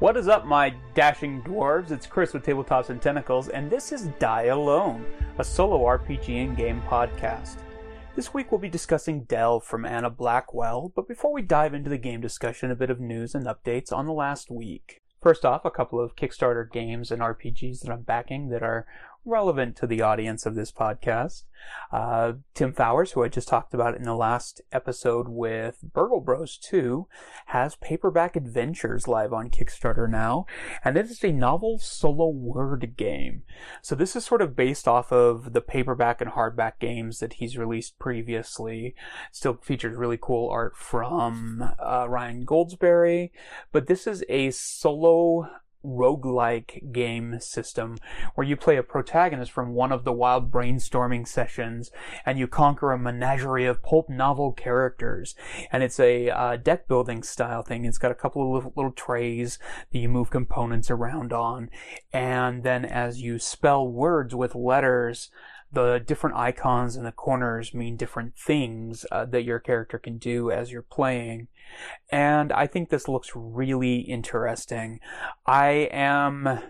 What is up, my dashing dwarves? It's Chris with Tabletops and Tentacles, and this is Die Alone, a solo RPG and game podcast. This week we'll be discussing Delve from Anna Blackwell, but before we dive into the game discussion, a bit of news and updates on the last week. First off, a couple of Kickstarter games and RPGs that I'm backing that are relevant to the audience of this podcast. Uh, Tim Fowers, who I just talked about in the last episode with Burgle Bros 2, has Paperback Adventures live on Kickstarter now, and it is a novel solo word game. So this is sort of based off of the paperback and hardback games that he's released previously. Still features really cool art from uh, Ryan Goldsberry, but this is a solo roguelike game system where you play a protagonist from one of the wild brainstorming sessions and you conquer a menagerie of pulp novel characters. And it's a uh, deck building style thing. It's got a couple of little, little trays that you move components around on. And then as you spell words with letters, the different icons in the corners mean different things uh, that your character can do as you're playing. And I think this looks really interesting. I am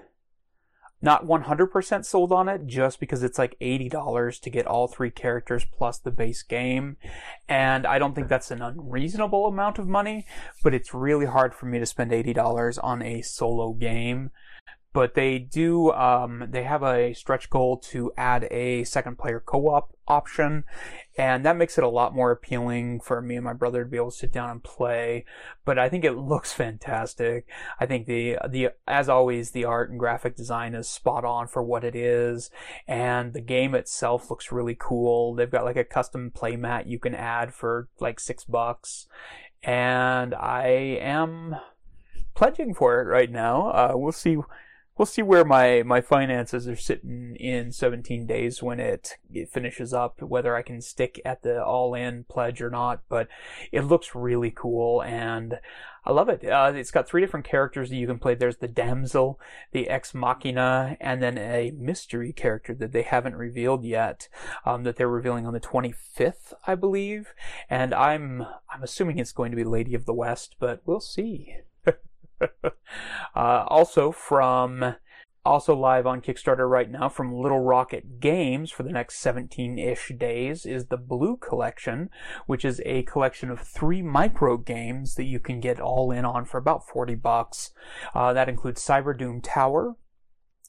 not 100% sold on it just because it's like $80 to get all three characters plus the base game. And I don't think that's an unreasonable amount of money, but it's really hard for me to spend $80 on a solo game but they do um, they have a stretch goal to add a second player co-op option and that makes it a lot more appealing for me and my brother to be able to sit down and play. But i think it looks fantastic. I think the the as always the art and graphic design is spot on for what it is and the game itself looks really cool. They've got like a custom playmat you can add for like six bucks and i am pledging for it right now. Uh, we'll see we'll see where my my finances are sitting in 17 days when it, it finishes up whether i can stick at the all in pledge or not but it looks really cool and i love it. Uh, it's got three different characters that you can play. There's the damsel the ex machina and then a mystery character that they haven't revealed yet um, that they're revealing on the 25th i believe. And i'm i'm assuming it's going to be lady of the west but we'll see uh, also from also live on Kickstarter right now from Little Rocket Games for the next 17-ish days is the Blue Collection, which is a collection of three micro games that you can get all in on for about 40 bucks. Uh, that includes Cyber Doom Tower,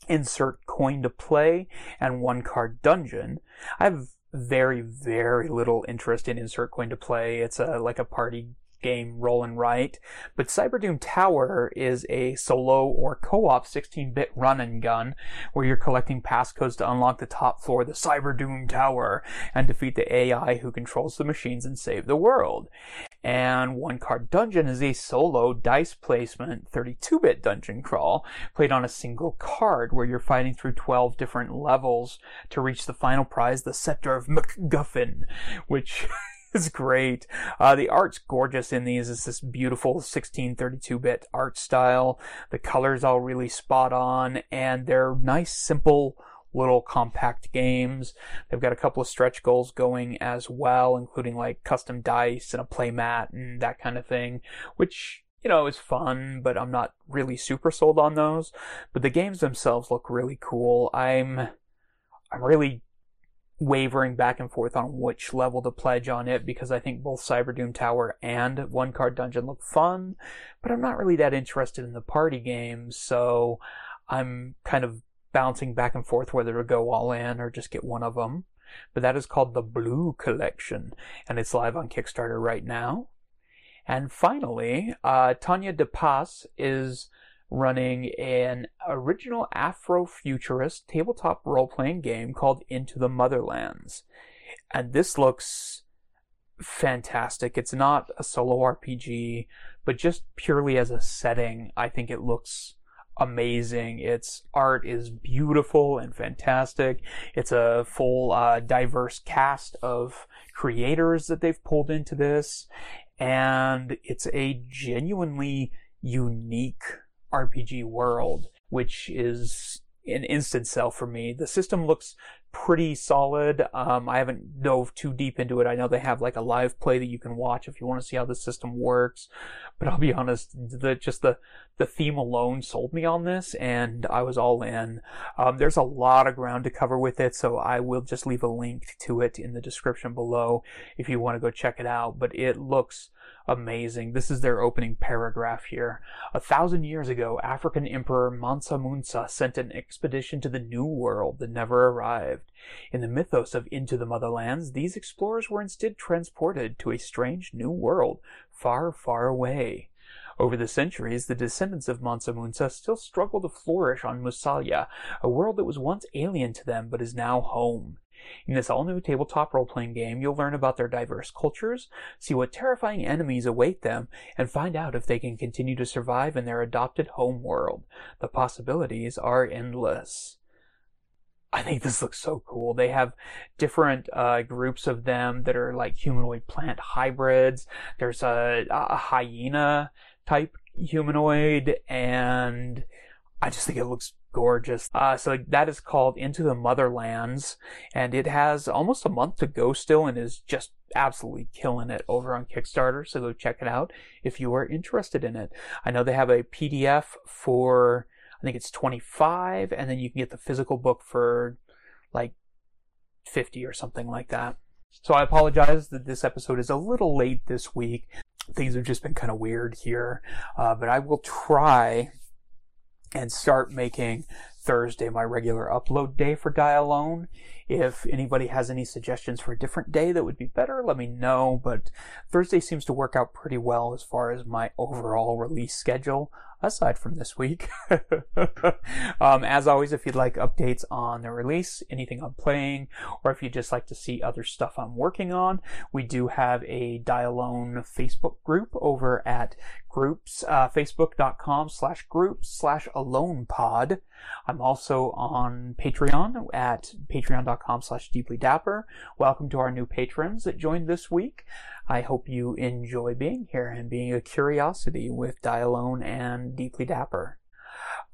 Insert Coin to Play, and One Card Dungeon. I have very, very little interest in Insert Coin to Play. It's a like a party game roll and write. But Cyberdoom Tower is a solo or co-op 16-bit run and gun where you're collecting passcodes to unlock the top floor of the Cyberdoom Tower and defeat the AI who controls the machines and save the world. And One Card Dungeon is a solo dice placement 32-bit dungeon crawl played on a single card where you're fighting through 12 different levels to reach the final prize, the Scepter of MacGuffin, which is great. Uh, the art's gorgeous in these. It's this beautiful 1632-bit art style. The colors all really spot on, and they're nice, simple little compact games. They've got a couple of stretch goals going as well, including like custom dice and a playmat and that kind of thing, which you know, is fun, but I'm not really super sold on those. But the games themselves look really cool. I'm, I'm really wavering back and forth on which level to pledge on it because I think both Cyberdoom Tower and One Card Dungeon look fun, but I'm not really that interested in the party games, so I'm kind of bouncing back and forth whether to go all in or just get one of them. But that is called the Blue Collection, and it's live on Kickstarter right now. And finally, uh, Tanya DePass is running an original Afrofuturist tabletop role playing game called Into the Motherlands. And this looks fantastic. It's not a solo RPG, but just purely as a setting, I think it looks amazing. Its art is beautiful and fantastic. It's a full, uh, diverse cast of creators that they've pulled into this. And it's a genuinely unique RPG world, which is an instant sell for me. The system looks pretty solid. Um, I haven't dove too deep into it. I know they have like a live play that you can watch if you want to see how the system works. But I'll be honest, the just the the theme alone sold me on this, and I was all in. Um, there's a lot of ground to cover with it, so I will just leave a link to it in the description below if you want to go check it out. But it looks amazing. This is their opening paragraph here. A thousand years ago, African Emperor Mansa Musa sent an expedition to the New World that never arrived. In the mythos of Into the Motherlands, these explorers were instead transported to a strange new world far, far away. Over the centuries, the descendants of Mansa Musa still struggle to flourish on Musalia, a world that was once alien to them but is now home. In this all new tabletop role playing game, you'll learn about their diverse cultures, see what terrifying enemies await them, and find out if they can continue to survive in their adopted home world. The possibilities are endless. I think this looks so cool. They have different uh, groups of them that are like humanoid plant hybrids. There's a, a hyena type humanoid, and I just think it looks gorgeous. Uh, so that is called Into the Motherlands, and it has almost a month to go still, and is just absolutely killing it over on Kickstarter. So go check it out if you are interested in it. I know they have a PDF for I think it's 25, and then you can get the physical book for like 50 or something like that. So I apologize that this episode is a little late this week. Things have just been kind of weird here, uh, but I will try and start making Thursday my regular upload day for Die Alone. If anybody has any suggestions for a different day that would be better, let me know. But Thursday seems to work out pretty well as far as my overall release schedule aside from this week. um, as always, if you'd like updates on the release, anything I'm playing, or if you'd just like to see other stuff I'm working on, we do have a Die Alone Facebook group over at groups, uh, facebook.com slash groups slash alone pod. I'm also on Patreon at patreon.com slash deeply dapper. Welcome to our new patrons that joined this week. I hope you enjoy being here and being a curiosity with Die Alone and Deeply Dapper.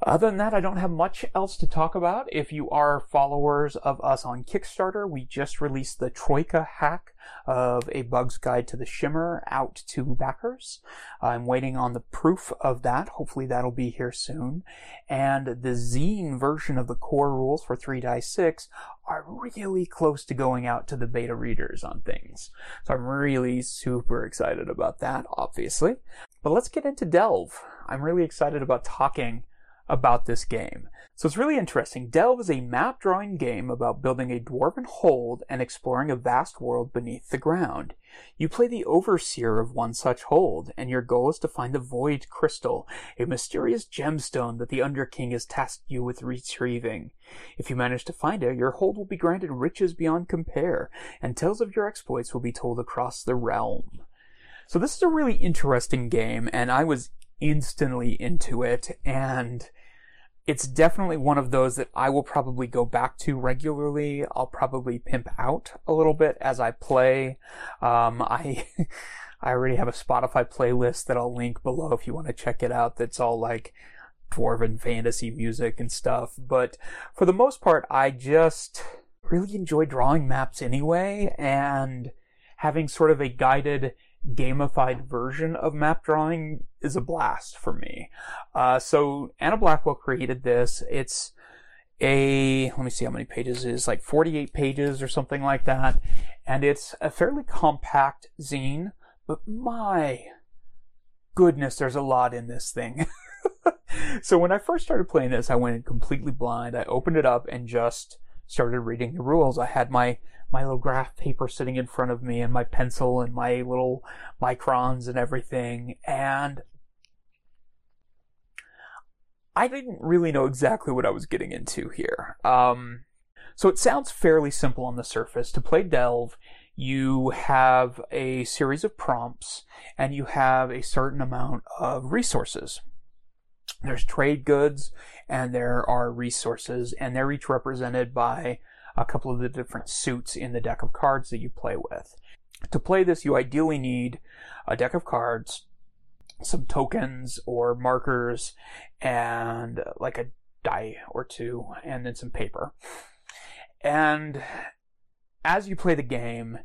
Other than that, I don't have much else to talk about. If you are followers of us on Kickstarter, we just released the Troika hack of A Bug's Guide to the Shimmer out to backers. I'm waiting on the proof of that. Hopefully that'll be here soon. And the zine version of the core rules for 3 Die 6 are really close to going out to the beta readers on things. So I'm really super excited about that, obviously. But let's get into Delve. I'm really excited about talking about this game. So it's really interesting. Delve is a map drawing game about building a dwarven hold and exploring a vast world beneath the ground. You play the overseer of one such hold, and your goal is to find the Void Crystal, a mysterious gemstone that the Underking has tasked you with retrieving. If you manage to find it, your hold will be granted riches beyond compare, and tales of your exploits will be told across the realm. So this is a really interesting game, and I was instantly into it, and it's definitely one of those that I will probably go back to regularly. I'll probably pimp out a little bit as I play. Um, I I already have a Spotify playlist that I'll link below if you want to check it out. That's all like dwarven fantasy music and stuff. But for the most part, I just really enjoy drawing maps anyway, and having sort of a guided gamified version of map drawing is a blast for me. Uh, so Anna Blackwell created this. It's a, let me see how many pages it is, like 48 pages or something like that. And it's a fairly compact zine, but my goodness, there's a lot in this thing. so when I first started playing this, I went in completely blind. I opened it up and just started reading the rules. I had my my little graph paper sitting in front of me and my pencil and my little microns and everything. And I didn't really know exactly what I was getting into here. Um, so it sounds fairly simple on the surface. To play Delve, you have a series of prompts and you have a certain amount of resources. There's trade goods and there are resources, and they're each represented by a couple of the different suits in the deck of cards that you play with. To play this, you ideally need a deck of cards, some tokens or markers, and uh, like a die or two, and then some paper. And as you play the game,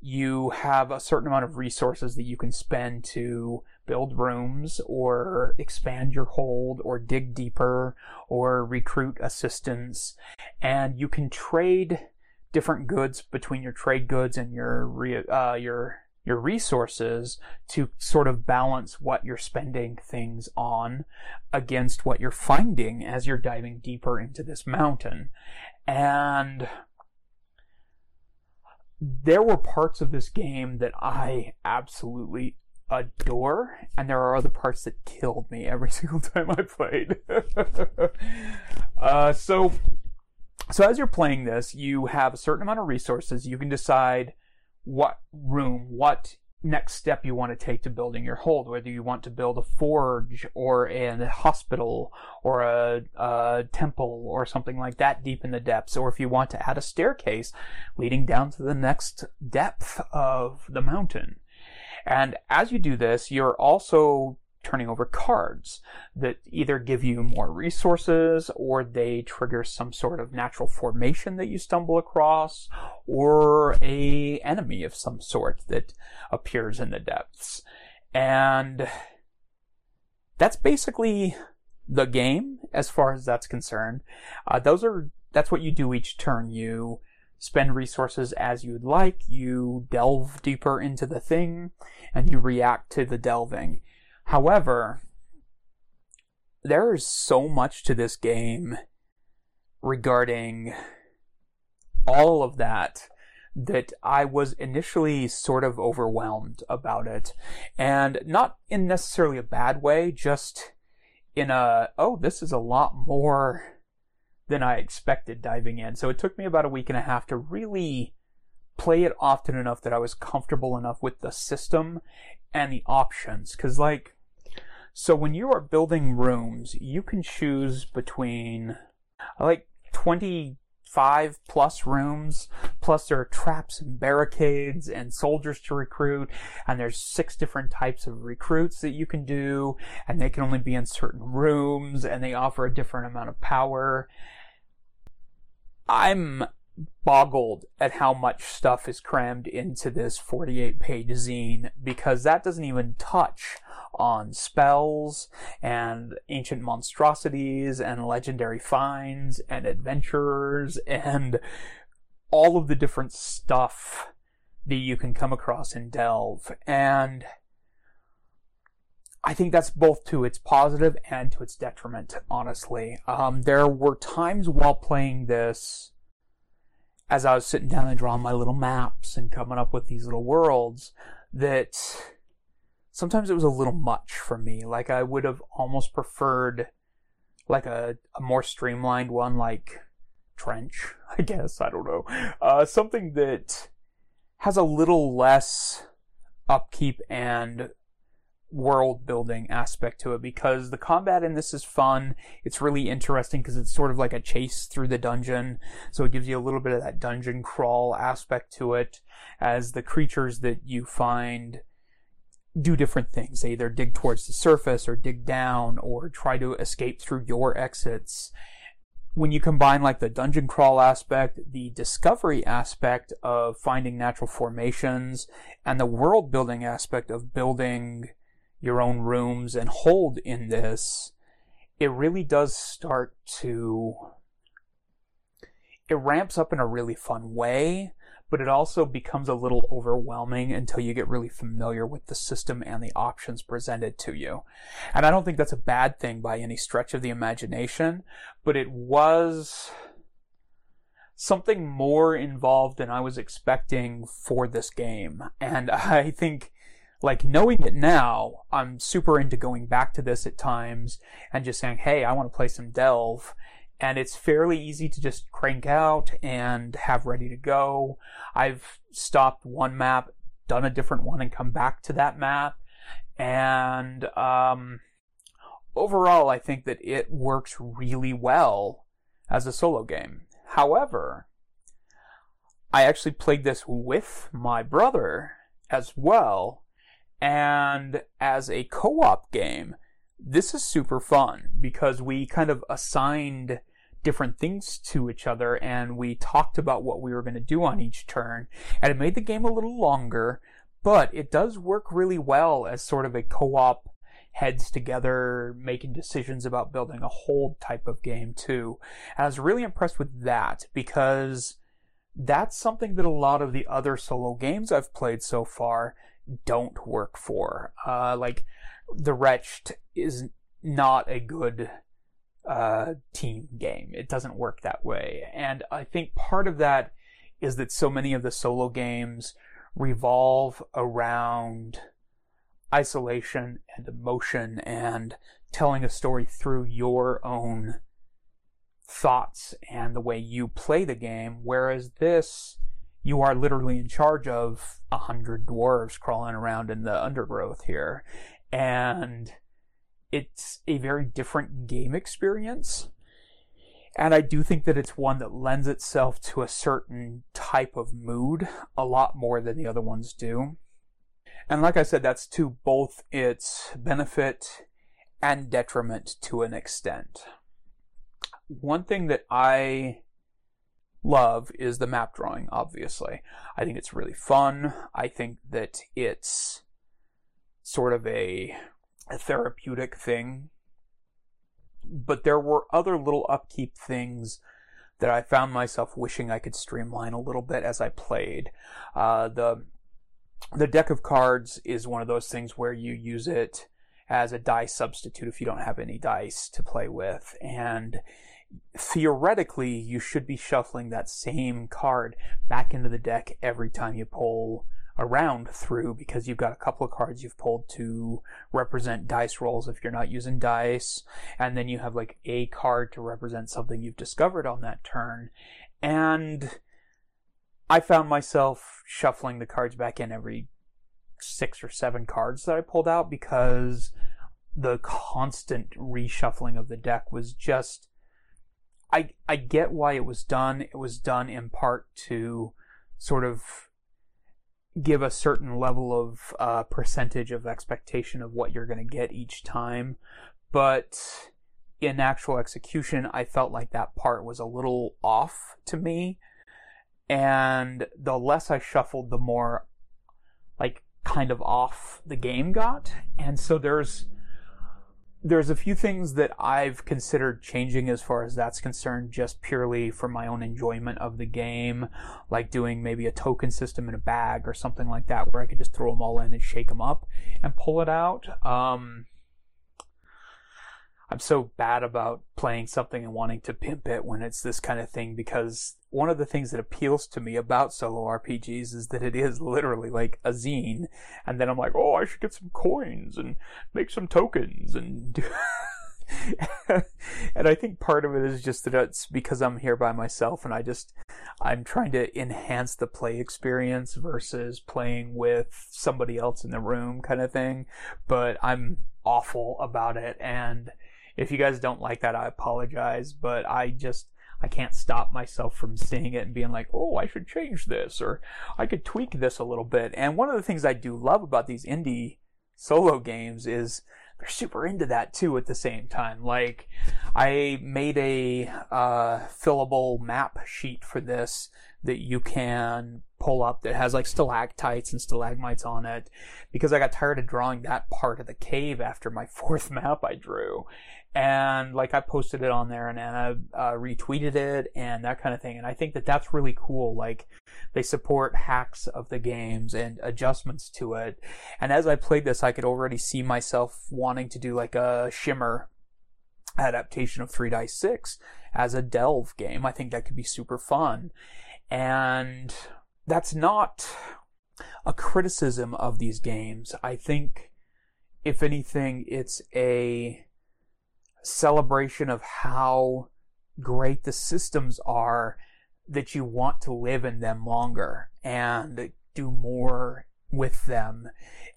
you have a certain amount of resources that you can spend to build rooms or expand your hold or dig deeper or recruit assistants. And you can trade different goods between your trade goods and your, re- uh, your, your resources to sort of balance what you're spending things on against what you're finding as you're diving deeper into this mountain. And there were parts of this game that I absolutely adore, and there are other parts that killed me every single time I played. uh, so, so as you're playing this, you have a certain amount of resources. You can decide what room, what next step you want to take to building your hold, whether you want to build a forge or a hospital or a, a, temple or something like that deep in the depths, or if you want to add a staircase leading down to the next depth of the mountain. And as you do this, you're also turning over cards that either give you more resources or they trigger some sort of natural formation that you stumble across or a enemy of some sort that appears in the depths. And that's basically the game as far as that's concerned. Uh, those are that's what you do each turn. You spend resources as you'd like, you delve deeper into the thing, and you react to the delving. However, there is so much to this game regarding all of that that I was initially sort of overwhelmed about it. And not in necessarily a bad way, just in a, oh, this is a lot more than I expected diving in. So it took me about a week and a half to really play it often enough that I was comfortable enough with the system and the options. Cause like, so when you are building rooms, you can choose between like 25 plus rooms, plus there are traps and barricades and soldiers to recruit, and there's six different types of recruits that you can do, and they can only be in certain rooms, and they offer a different amount of power. I'm boggled at how much stuff is crammed into this 48 page zine because that doesn't even touch on spells and ancient monstrosities and legendary finds and adventurers and all of the different stuff that you can come across in Delve. And I think that's both to its positive and to its detriment, honestly. Um, there were times while playing this as I was sitting down and drawing my little maps and coming up with these little worlds that sometimes it was a little much for me. Like I would have almost preferred like a, a more streamlined one like Trench, I guess. I don't know. Uh, something that has a little less upkeep and world building aspect to it because the combat in this is fun. It's really interesting because it's sort of like a chase through the dungeon. So it gives you a little bit of that dungeon crawl aspect to it as the creatures that you find do different things. They either dig towards the surface or dig down or try to escape through your exits. When you combine like the dungeon crawl aspect, the discovery aspect of finding natural formations, and the world building aspect of building your own rooms and hold in this, it really does start to. It ramps up in a really fun way, but it also becomes a little overwhelming until you get really familiar with the system and the options presented to you. And I don't think that's a bad thing by any stretch of the imagination, but it was something more involved than I was expecting for this game. And I think like knowing it now, I'm super into going back to this at times and just saying, hey, I want to play some Delve. And it's fairly easy to just crank out and have ready to go. I've stopped one map, done a different one, and come back to that map. And um, overall, I think that it works really well as a solo game. However, I actually played this with my brother as well and as a co op game, this is super fun because we kind of assigned different things to each other and we talked about what we were going to do on each turn and it made the game a little longer but it does work really well as sort of a co-op heads together making decisions about building a whole type of game too. And i was really impressed with that because that's something that a lot of the other solo games i've played so far don't work for. Uh, like the wretched is not a good uh, team game. It doesn't work that way. And I think part of that is that so many of the solo games revolve around isolation and emotion and telling a story through your own thoughts and the way you play the game. Whereas this, you are literally in charge of a hundred dwarves crawling around in the undergrowth here. And it's a very different game experience. And I do think that it's one that lends itself to a certain type of mood a lot more than the other ones do. And like I said, that's to both its benefit and detriment to an extent. One thing that I love is the map drawing, obviously. I think it's really fun. I think that it's sort of a a therapeutic thing. But there were other little upkeep things that I found myself wishing I could streamline a little bit as I played. Uh, the the deck of cards is one of those things where you use it as a dice substitute if you don't have any dice to play with, and theoretically you should be shuffling that same card back into the deck every time you pull around through because you've got a couple of cards you've pulled to represent dice rolls if you're not using dice, and then you have like a card to represent something you've discovered on that turn. And I found myself shuffling the cards back in every six or seven cards that I pulled out because the constant reshuffling of the deck was just I I get why it was done. It was done in part to sort of give a certain level of uh, percentage of expectation of what you're going to get each time. But in actual execution, I felt like that part was a little off to me. And the less I shuffled, the more like kind of off the game got. And so there's there's a few things that I've considered changing as far as that's concerned, just purely for my own enjoyment of the game, like doing maybe a token system in a bag or something like that, where I could just throw them all in and shake them up and pull it out. Um, I'm so bad about playing something and wanting to pimp it when it's this kind of thing because one of the things that appeals to me about solo RPGs is that it is literally like a zine. And then I'm like, oh, I should get some coins and make some tokens and do. and I think part of it is just that it's because I'm here by myself and I just, I'm trying to enhance the play experience versus playing with somebody else in the room kind of thing. But I'm awful about it. And if you guys don't like that, I apologize, but I just, I can't stop myself from seeing it and being like, oh, I should change this or I could tweak this a little bit. And one of the things I do love about these indie solo games is they're super into that too at the same time. Like, I made a uh, fillable map sheet for this that you can pull up that has like stalactites and stalagmites on it because I got tired of drawing that part of the cave after my fourth map I drew and like I posted it on there and Anna uh, retweeted it and that kind of thing. And I think that that's really cool. Like they support hacks of the games and adjustments to it. And as I played this, I could already see myself wanting to do like a shimmer adaptation of Three Dice Six as a delve game. I think that could be super fun. And that's not a criticism of these games. I think, if anything, it's a celebration of how great the systems are that you want to live in them longer and do more with them.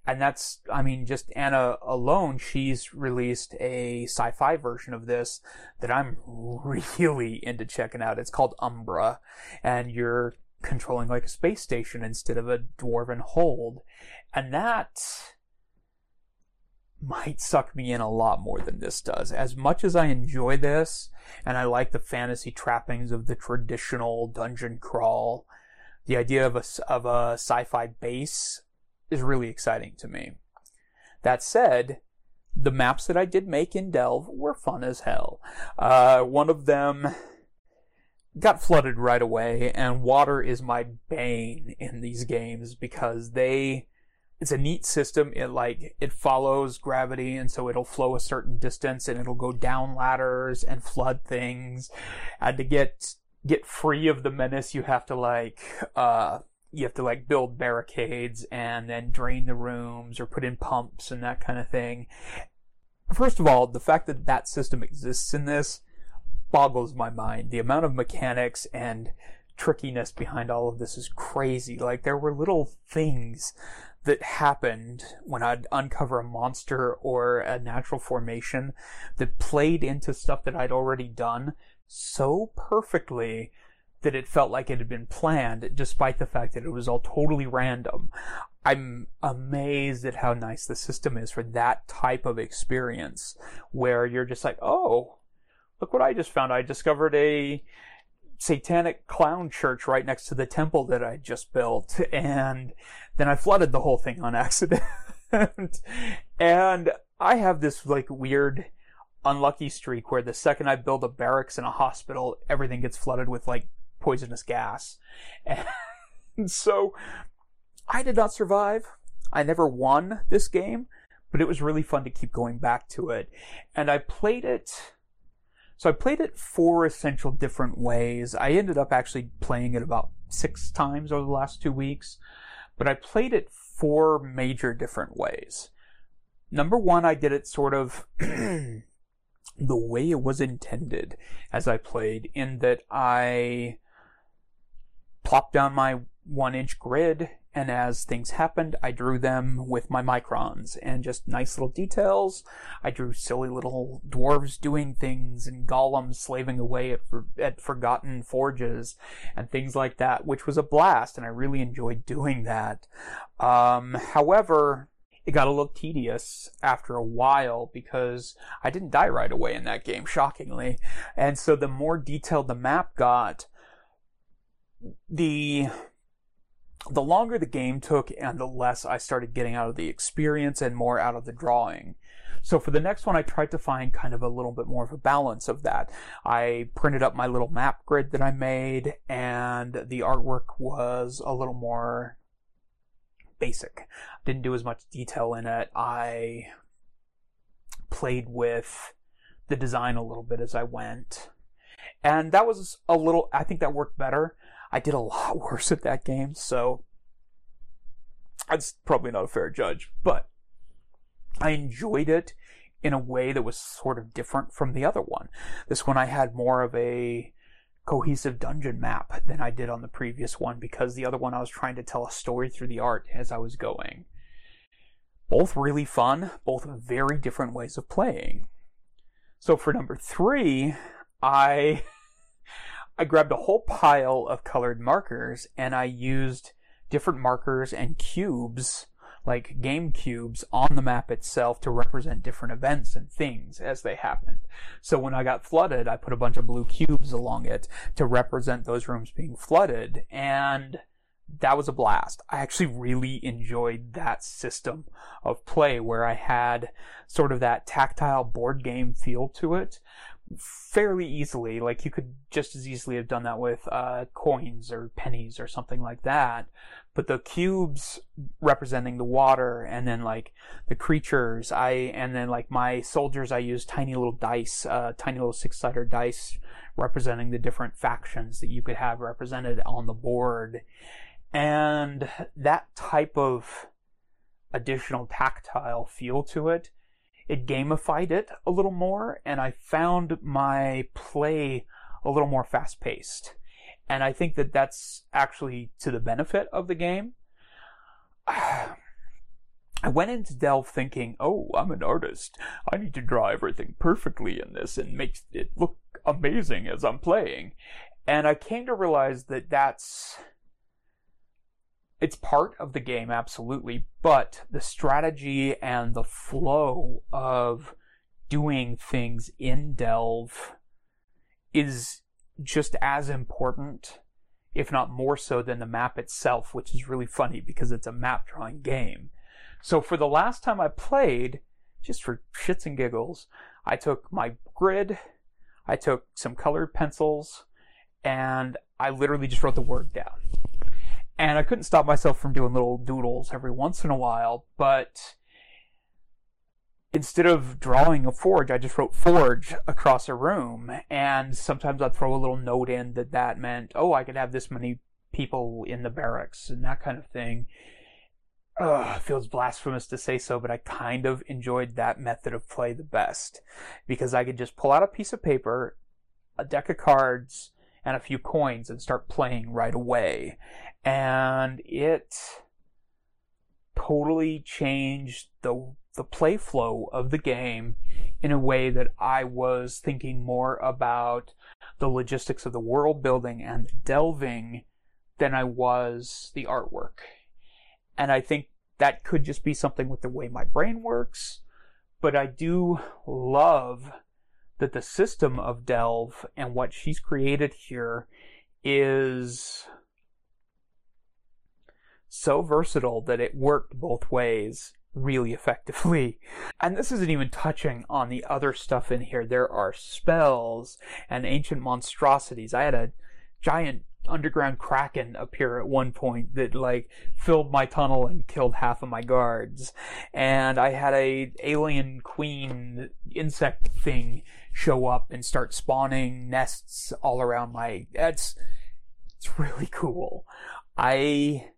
And that's, I mean, just Anna alone, she's released a sci-fi version of this that I'm really into checking out. It's called Umbra, and you're controlling like a space station instead of a dwarven hold. And that, might suck me in a lot more than this does. As much as I enjoy this, and I like the fantasy trappings of the traditional dungeon crawl, the idea of a, of a sci-fi base is really exciting to me. That said, the maps that I did make in Delve were fun as hell. Uh, one of them got flooded right away, and water is my bane in these games because they it's a neat system. It like it follows gravity, and so it'll flow a certain distance, and it'll go down ladders and flood things. And to get get free of the menace, you have to like uh you have to like build barricades and then drain the rooms or put in pumps and that kind of thing. First of all, the fact that that system exists in this boggles my mind. The amount of mechanics and trickiness behind all of this is crazy. Like there were little things that happened when I'd uncover a monster or a natural formation that played into stuff that I'd already done so perfectly that it felt like it had been planned, despite the fact that it was all totally random. I'm amazed at how nice the system is for that type of experience where you're just like, oh, look what I just found. I discovered a satanic clown church right next to the temple that I just built. And then I flooded the whole thing on accident. and I have this like weird unlucky streak where the second I build a barracks and a hospital, everything gets flooded with like poisonous gas. And so I did not survive. I never won this game, but it was really fun to keep going back to it. And I played it so I played it four essential different ways. I ended up actually playing it about six times over the last two weeks, but I played it four major different ways. Number one, I did it sort of the way it was intended as I played, in that I plopped down my one inch grid and as things happened, I drew them with my microns and just nice little details. I drew silly little dwarves doing things and golems slaving away at, at forgotten forges and things like that, which was a blast, and I really enjoyed doing that. Um, however, it got a little tedious after a while because I didn't die right away in that game, shockingly. And so the more detailed the map got, the the longer the game took and the less I started getting out of the experience and more out of the drawing. So for the next one, I tried to find kind of a little bit more of a balance of that. I printed up my little map grid that I made and the artwork was a little more basic. Didn't do as much detail in it. I played with the design a little bit as I went. And that was a little, I think that worked better I did a lot worse at that game, so that's probably not a fair judge, but I enjoyed it in a way that was sort of different from the other one. This one I had more of a cohesive dungeon map than I did on the previous one because the other one I was trying to tell a story through the art as I was going. Both really fun, both very different ways of playing. So for number three, I I grabbed a whole pile of colored markers and I used different markers and cubes, like game cubes, on the map itself to represent different events and things as they happened. So when I got flooded, I put a bunch of blue cubes along it to represent those rooms being flooded and that was a blast. I actually really enjoyed that system of play where I had sort of that tactile board game feel to it, fairly easily. Like you could just as easily have done that with uh, coins or pennies or something like that. But the cubes representing the water, and then like the creatures, I and then like my soldiers, I use tiny little dice, uh, tiny little six-sided dice representing the different factions that you could have represented on the board, and that type of additional tactile feel to it it gamified it a little more, and I found my play a little more fast paced. And I think that that's actually to the benefit of the game. I went into Delve thinking, oh, I'm an artist. I need to draw everything perfectly in this and make it look amazing as I'm playing. And I came to realize that that's it's part of the game, absolutely, but the strategy and the flow of doing things in Delve is just as important, if not more so, than the map itself, which is really funny because it's a map drawing game. So for the last time I played, just for shits and giggles, I took my grid, I took some colored pencils, and I literally just wrote the word down. And I couldn't stop myself from doing little doodles every once in a while, but instead of drawing a forge, I just wrote forge across a room. And sometimes I'd throw a little note in that that meant, oh, I could have this many people in the barracks and that kind of thing. Ugh, feels blasphemous to say so, but I kind of enjoyed that method of play the best because I could just pull out a piece of paper, a deck of cards, and a few coins and start playing right away. And it totally changed the the play flow of the game in a way that I was thinking more about the logistics of the world building and delving than I was the artwork. And I think that could just be something with the way my brain works. But I do love that the system of Delve and what she's created here is so versatile that it worked both ways really effectively. And this isn't even touching on the other stuff in here. There are spells and ancient monstrosities. I had a giant underground kraken appear at one point that like filled my tunnel and killed half of my guards. And I had a alien queen insect thing show up and start spawning nests all around my that's it's really cool. I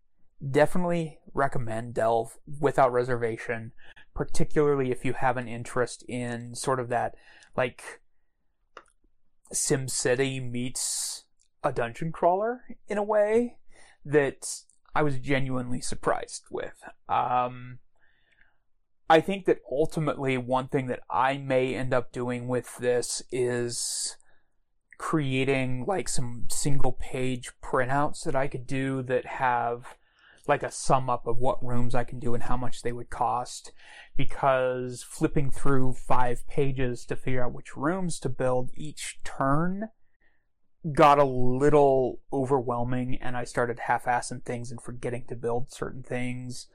definitely recommend Delve without reservation, particularly if you have an interest in sort of that like SimCity meets a dungeon crawler in a way that I was genuinely surprised with. Um, I think that ultimately one thing that I may end up doing with this is creating like some single page printouts that I could do that have like a sum up of what rooms I can do and how much they would cost because flipping through five pages to figure out which rooms to build each turn got a little overwhelming and I started half-assing things and forgetting to build certain things.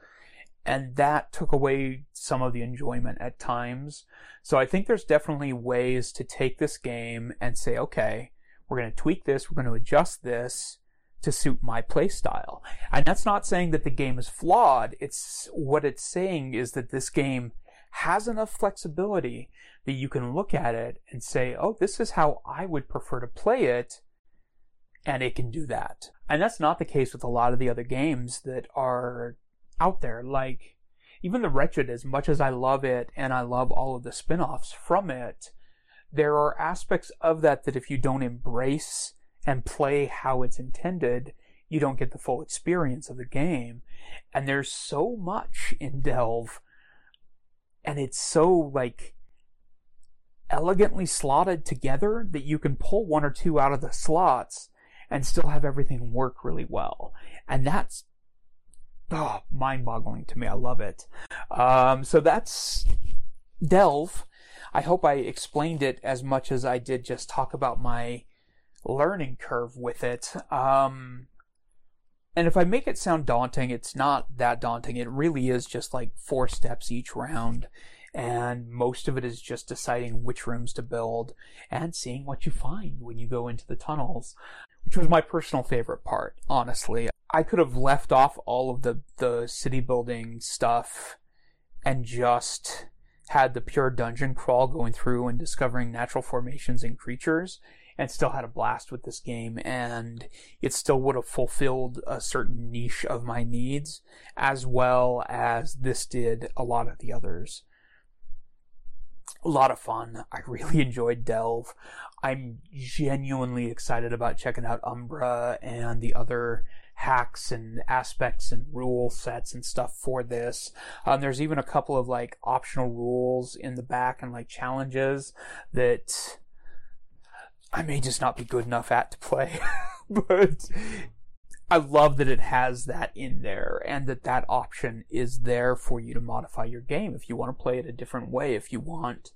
And that took away some of the enjoyment at times. So I think there's definitely ways to take this game and say, okay, we're going to tweak this, we're going to adjust this to suit my playstyle. And that's not saying that the game is flawed. It's what it's saying is that this game has enough flexibility that you can look at it and say, oh, this is how I would prefer to play it. And it can do that. And that's not the case with a lot of the other games that are out there. Like, even The Wretched, as much as I love it and I love all of the spin offs from it, there are aspects of that that if you don't embrace and play how it's intended, you don't get the full experience of the game. And there's so much in Delve, and it's so like elegantly slotted together that you can pull one or two out of the slots and still have everything work really well. And that's oh, mind boggling to me. I love it. Um, so that's Delve. I hope I explained it as much as I did just talk about my learning curve with it. Um, and if I make it sound daunting, it's not that daunting. It really is just like four steps each round. And most of it is just deciding which rooms to build and seeing what you find when you go into the tunnels, which was my personal favorite part, honestly. I could have left off all of the, the city building stuff and just had the pure dungeon crawl going through and discovering natural formations and creatures and still had a blast with this game and it still would have fulfilled a certain niche of my needs as well as this did a lot of the others. A lot of fun. I really enjoyed Delve. I'm genuinely excited about checking out Umbra and the other hacks and aspects and rule sets and stuff for this. Um, there's even a couple of like optional rules in the back and like challenges that I may just not be good enough at to play, but I love that it has that in there and that that option is there for you to modify your game if you want to play it a different way, if you want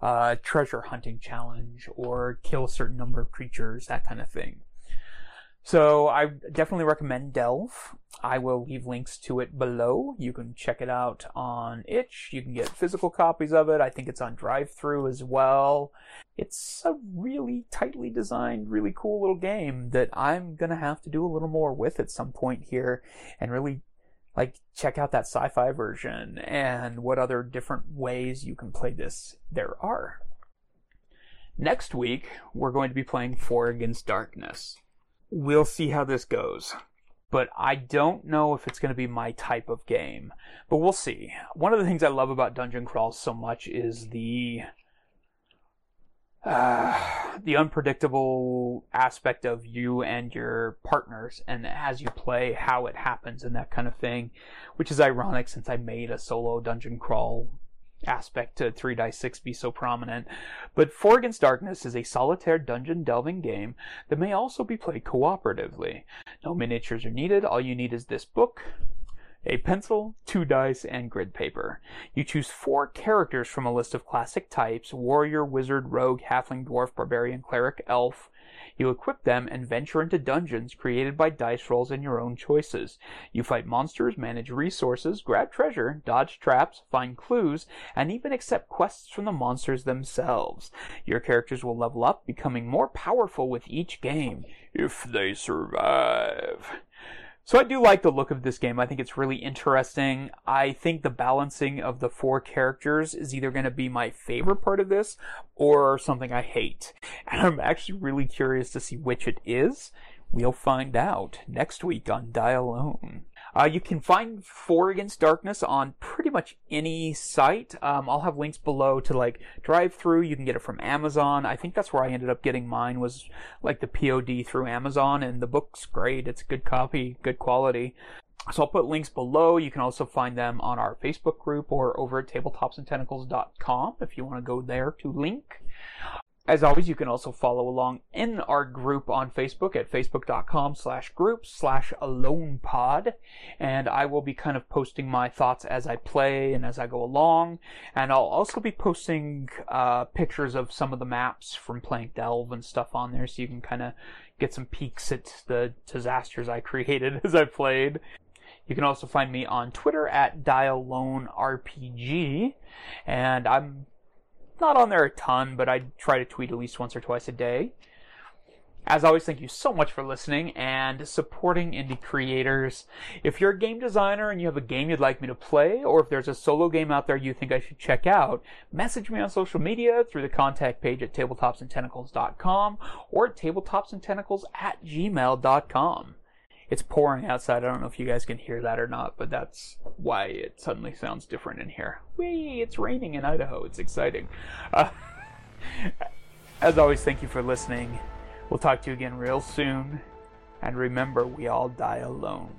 a treasure hunting challenge or kill a certain number of creatures, that kind of thing. So I definitely recommend Delve. I will leave links to it below. You can check it out on itch. You can get physical copies of it. I think it's on DriveThru as well. It's a really tightly designed, really cool little game that I'm gonna have to do a little more with at some point here and really like check out that sci-fi version and what other different ways you can play this there are. Next week, we're going to be playing Four Against Darkness. We'll see how this goes. But I don't know if it's going to be my type of game. But we'll see. One of the things I love about dungeon crawls so much is the uh, the unpredictable aspect of you and your partners and as you play how it happens and that kind of thing which is ironic since i made a solo dungeon crawl aspect to 3 Dice 6 be so prominent. But Four Against Darkness is a solitaire dungeon delving game that may also be played cooperatively. No miniatures are needed, all you need is this book, a pencil, two dice, and grid paper. You choose four characters from a list of classic types warrior, wizard, rogue, halfling, dwarf, barbarian, cleric, elf, you equip them and venture into dungeons created by dice rolls and your own choices. You fight monsters, manage resources, grab treasure, dodge traps, find clues, and even accept quests from the monsters themselves. Your characters will level up, becoming more powerful with each game, if they survive. So I do like the look of this game. I think it's really interesting. I think the balancing of the four characters is either going to be my favorite part of this or something I hate. And I'm actually really curious to see which it is. We'll find out next week on Die Alone. Uh, you can find Four Against Darkness on pretty much any site. Um, I'll have links below to like DriveThru. You can get it from Amazon. I think that's where I ended up getting mine was like the POD through Amazon, and the book's great. It's a good copy, good quality. So I'll put links below. You can also find them on our Facebook group or over at tabletopsandtentacles.com if you want to go there to link. As always, you can also follow along in our group on Facebook at facebook.com slash groups slash alonepod. And I will be kind of posting my thoughts as I play and as I go along. And I'll also be posting uh, pictures of some of the maps from playing Delve and stuff on there so you can kind of get some peeks at the disasters I created as I played. You can also find me on Twitter at DieAloneRPG, and I'm not on there a ton, but I try to tweet at least once or twice a day. As always, thank you so much for listening and supporting indie creators. If you're a game designer and you have a game you'd like me to play, or if there's a solo game out there you think I should check out, message me on social media through the contact page at tabletopsandtentacles.com or at tabletopsandtentacles at gmail.com. It's pouring outside. I don't know if you guys can hear that or not, but that's why it suddenly sounds different in here. Whee! It's raining in Idaho. It's exciting. Uh, as always, thank you for listening. We'll talk to you again real soon. And remember, we all die alone.